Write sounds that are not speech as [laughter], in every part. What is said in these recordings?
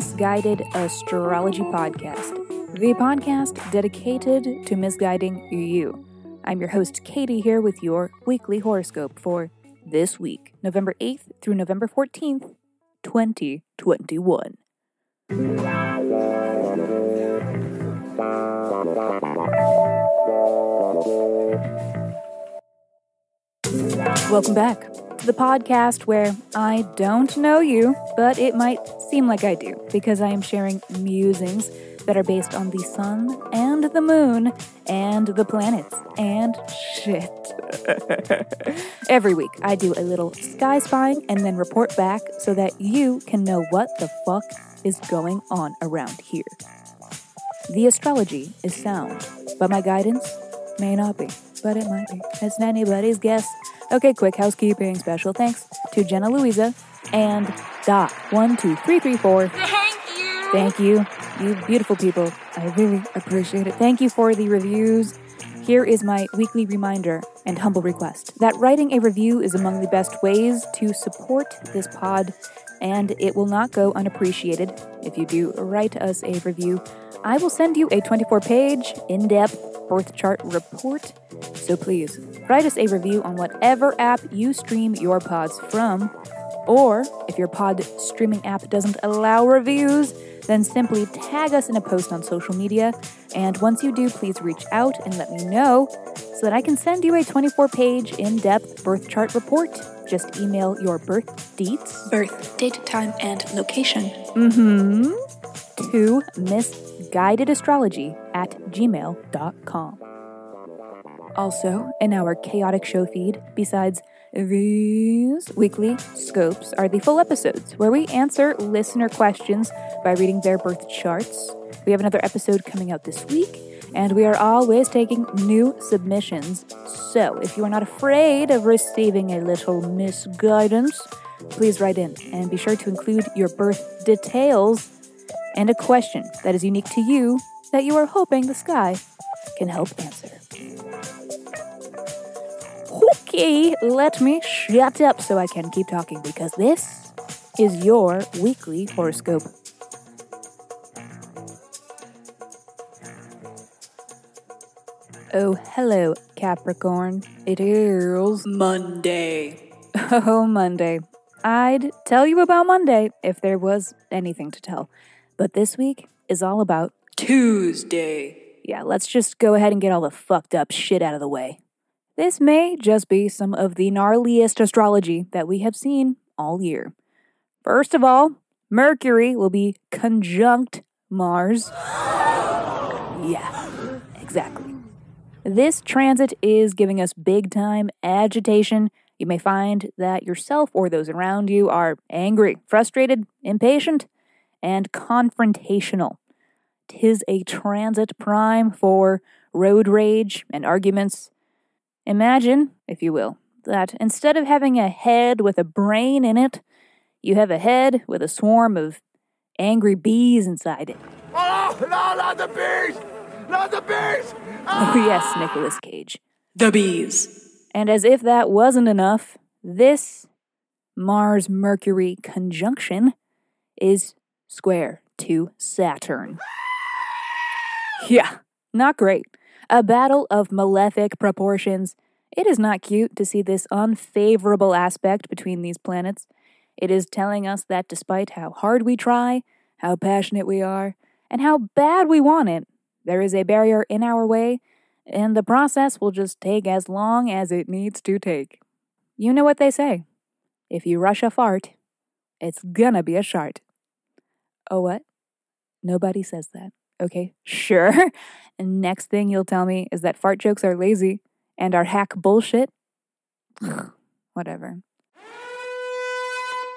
Miss Guided Astrology Podcast, the podcast dedicated to misguiding you. I'm your host, Katie, here with your weekly horoscope for this week, November 8th through November 14th, 2021. Welcome back to the podcast where I don't know you, but it might seem like I do because I am sharing musings that are based on the sun and the moon and the planets and shit. [laughs] Every week, I do a little sky spying and then report back so that you can know what the fuck is going on around here. The astrology is sound, but my guidance may not be, but it might be. It's anybody's guess. Okay, quick housekeeping. Special thanks to Jenna Louisa and Dot one two three three four. Thank you. Thank you, you beautiful people. I really appreciate it. Thank you for the reviews. Here is my weekly reminder and humble request that writing a review is among the best ways to support this pod, and it will not go unappreciated if you do write us a review. I will send you a 24 page, in depth birth chart report. So please write us a review on whatever app you stream your pods from. Or if your pod streaming app doesn't allow reviews, then simply tag us in a post on social media. And once you do, please reach out and let me know so that I can send you a 24 page, in depth birth chart report. Just email your birth deets Birth, date, time, and location. mm-hmm, to misguidedastrology at gmail.com. Also, in our chaotic show feed, besides these weekly scopes, are the full episodes where we answer listener questions by reading their birth charts. We have another episode coming out this week, and we are always taking new submissions. So, if you are not afraid of receiving a little misguidance, please write in and be sure to include your birth details and a question that is unique to you that you are hoping the sky can help answer. Okay, let me shut up so I can keep talking because this is your weekly horoscope. Oh, hello, Capricorn. It is Monday. [laughs] Oh, Monday. I'd tell you about Monday if there was anything to tell. But this week is all about, Tuesday. yeah, let's just go ahead and get all the fucked up shit out of the way. This may just be some of the gnarliest astrology that we have seen all year. First of all, Mercury will be conjunct Mars. [gasps] Yeah, exactly. This transit is giving us big time agitation. You may find that yourself or those around you are angry, frustrated, impatient, and confrontational. Tis a transit prime for road rage and arguments. Imagine, if you will, that instead of having a head with a brain in it, you have a head with a swarm of angry bees inside it. Oh, no, not the bees! Not the bees! Oh, [laughs] yes, Nicolas Cage. The bees. And as if that wasn't enough, this Mars Mercury conjunction is square to Saturn. [laughs] Yeah, not great. A battle of malefic proportions. It is not cute to see this unfavorable aspect between these planets. It is telling us that despite how hard we try, how passionate we are, and how bad we want it, there is a barrier in our way, and the process will just take as long as it needs to take. You know what they say if you rush a fart, it's gonna be a shart. Oh, what? Nobody says that. Okay, [laughs] sure. and next thing you'll tell me is that fart jokes are lazy and are hack bullshit. [sighs] Whatever.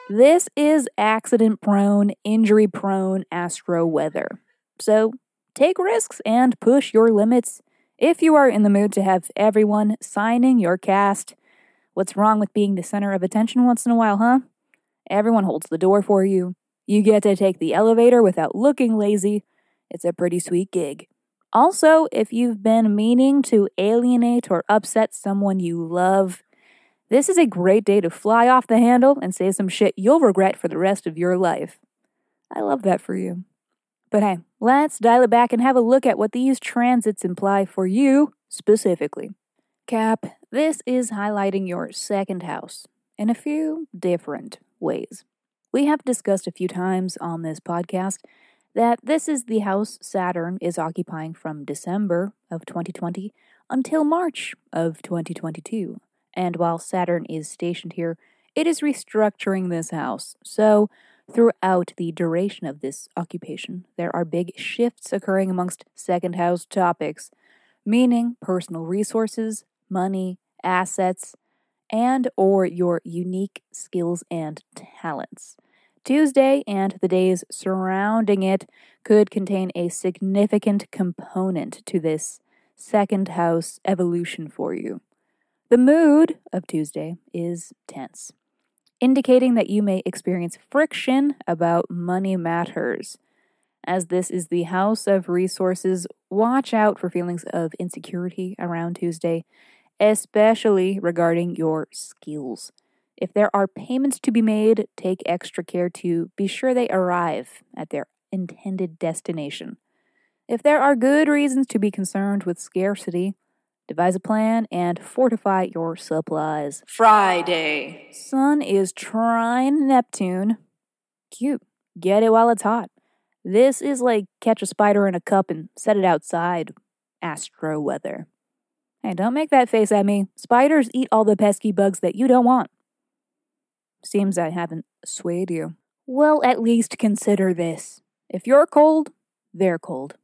This is accident prone, injury prone astro weather. So take risks and push your limits if you are in the mood to have everyone signing your cast. What's wrong with being the center of attention once in a while, huh? Everyone holds the door for you. You get to take the elevator without looking lazy. It's a pretty sweet gig. Also, if you've been meaning to alienate or upset someone you love, this is a great day to fly off the handle and say some shit you'll regret for the rest of your life. I love that for you. But hey, let's dial it back and have a look at what these transits imply for you specifically. Cap, this is highlighting your second house in a few different ways. We have discussed a few times on this podcast that this is the house Saturn is occupying from December of 2020 until March of 2022. And while Saturn is stationed here, it is restructuring this house. So, throughout the duration of this occupation, there are big shifts occurring amongst second house topics, meaning personal resources, money, assets, and or your unique skills and talents. Tuesday and the days surrounding it could contain a significant component to this second house evolution for you. The mood of Tuesday is tense, indicating that you may experience friction about money matters. As this is the house of resources, watch out for feelings of insecurity around Tuesday, especially regarding your skills. If there are payments to be made, take extra care to be sure they arrive at their intended destination. If there are good reasons to be concerned with scarcity, devise a plan and fortify your supplies. Friday. Sun is trine Neptune. Cute. Get it while it's hot. This is like catch a spider in a cup and set it outside. Astro weather. Hey, don't make that face at me. Spiders eat all the pesky bugs that you don't want. Seems I haven't swayed you. Well, at least consider this. If you're cold, they're cold.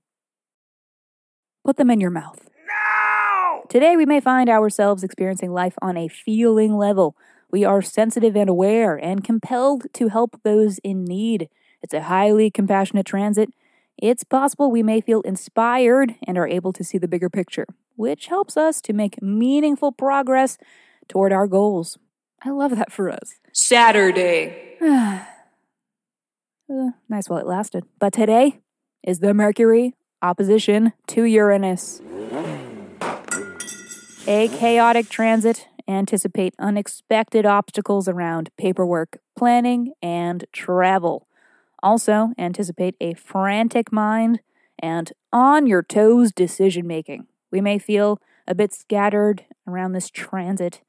Put them in your mouth. No! Today, we may find ourselves experiencing life on a feeling level. We are sensitive and aware and compelled to help those in need. It's a highly compassionate transit. It's possible we may feel inspired and are able to see the bigger picture, which helps us to make meaningful progress toward our goals. I love that for us. Saturday. Uh, [sighs] nice while it lasted. But today is the Mercury opposition to Uranus. A chaotic transit. Anticipate unexpected obstacles around paperwork, planning, and travel. Also, anticipate a frantic mind and on your toes decision making. We may feel a bit scattered around this transit.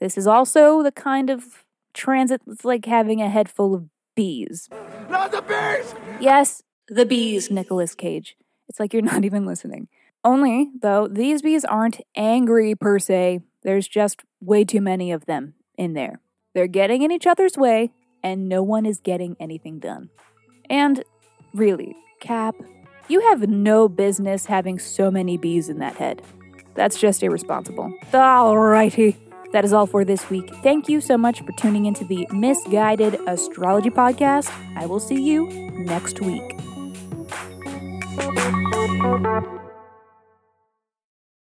This is also the kind of transit that's like having a head full of bees. Not the bees! Yes, The bees. Nicolas Cage. It's like you're [laughs] not even listening. Only, though, these bees aren't angry per se. There's just way too many of them in there. They're getting in each other's way, and no one is getting anything done. And really, Cap, you have no business having so many bees in that head. That's just irresponsible. Alrighty. That is all for this week. Thank you so much for tuning into the Miss Guided Astrology Podcast. I will see you next week.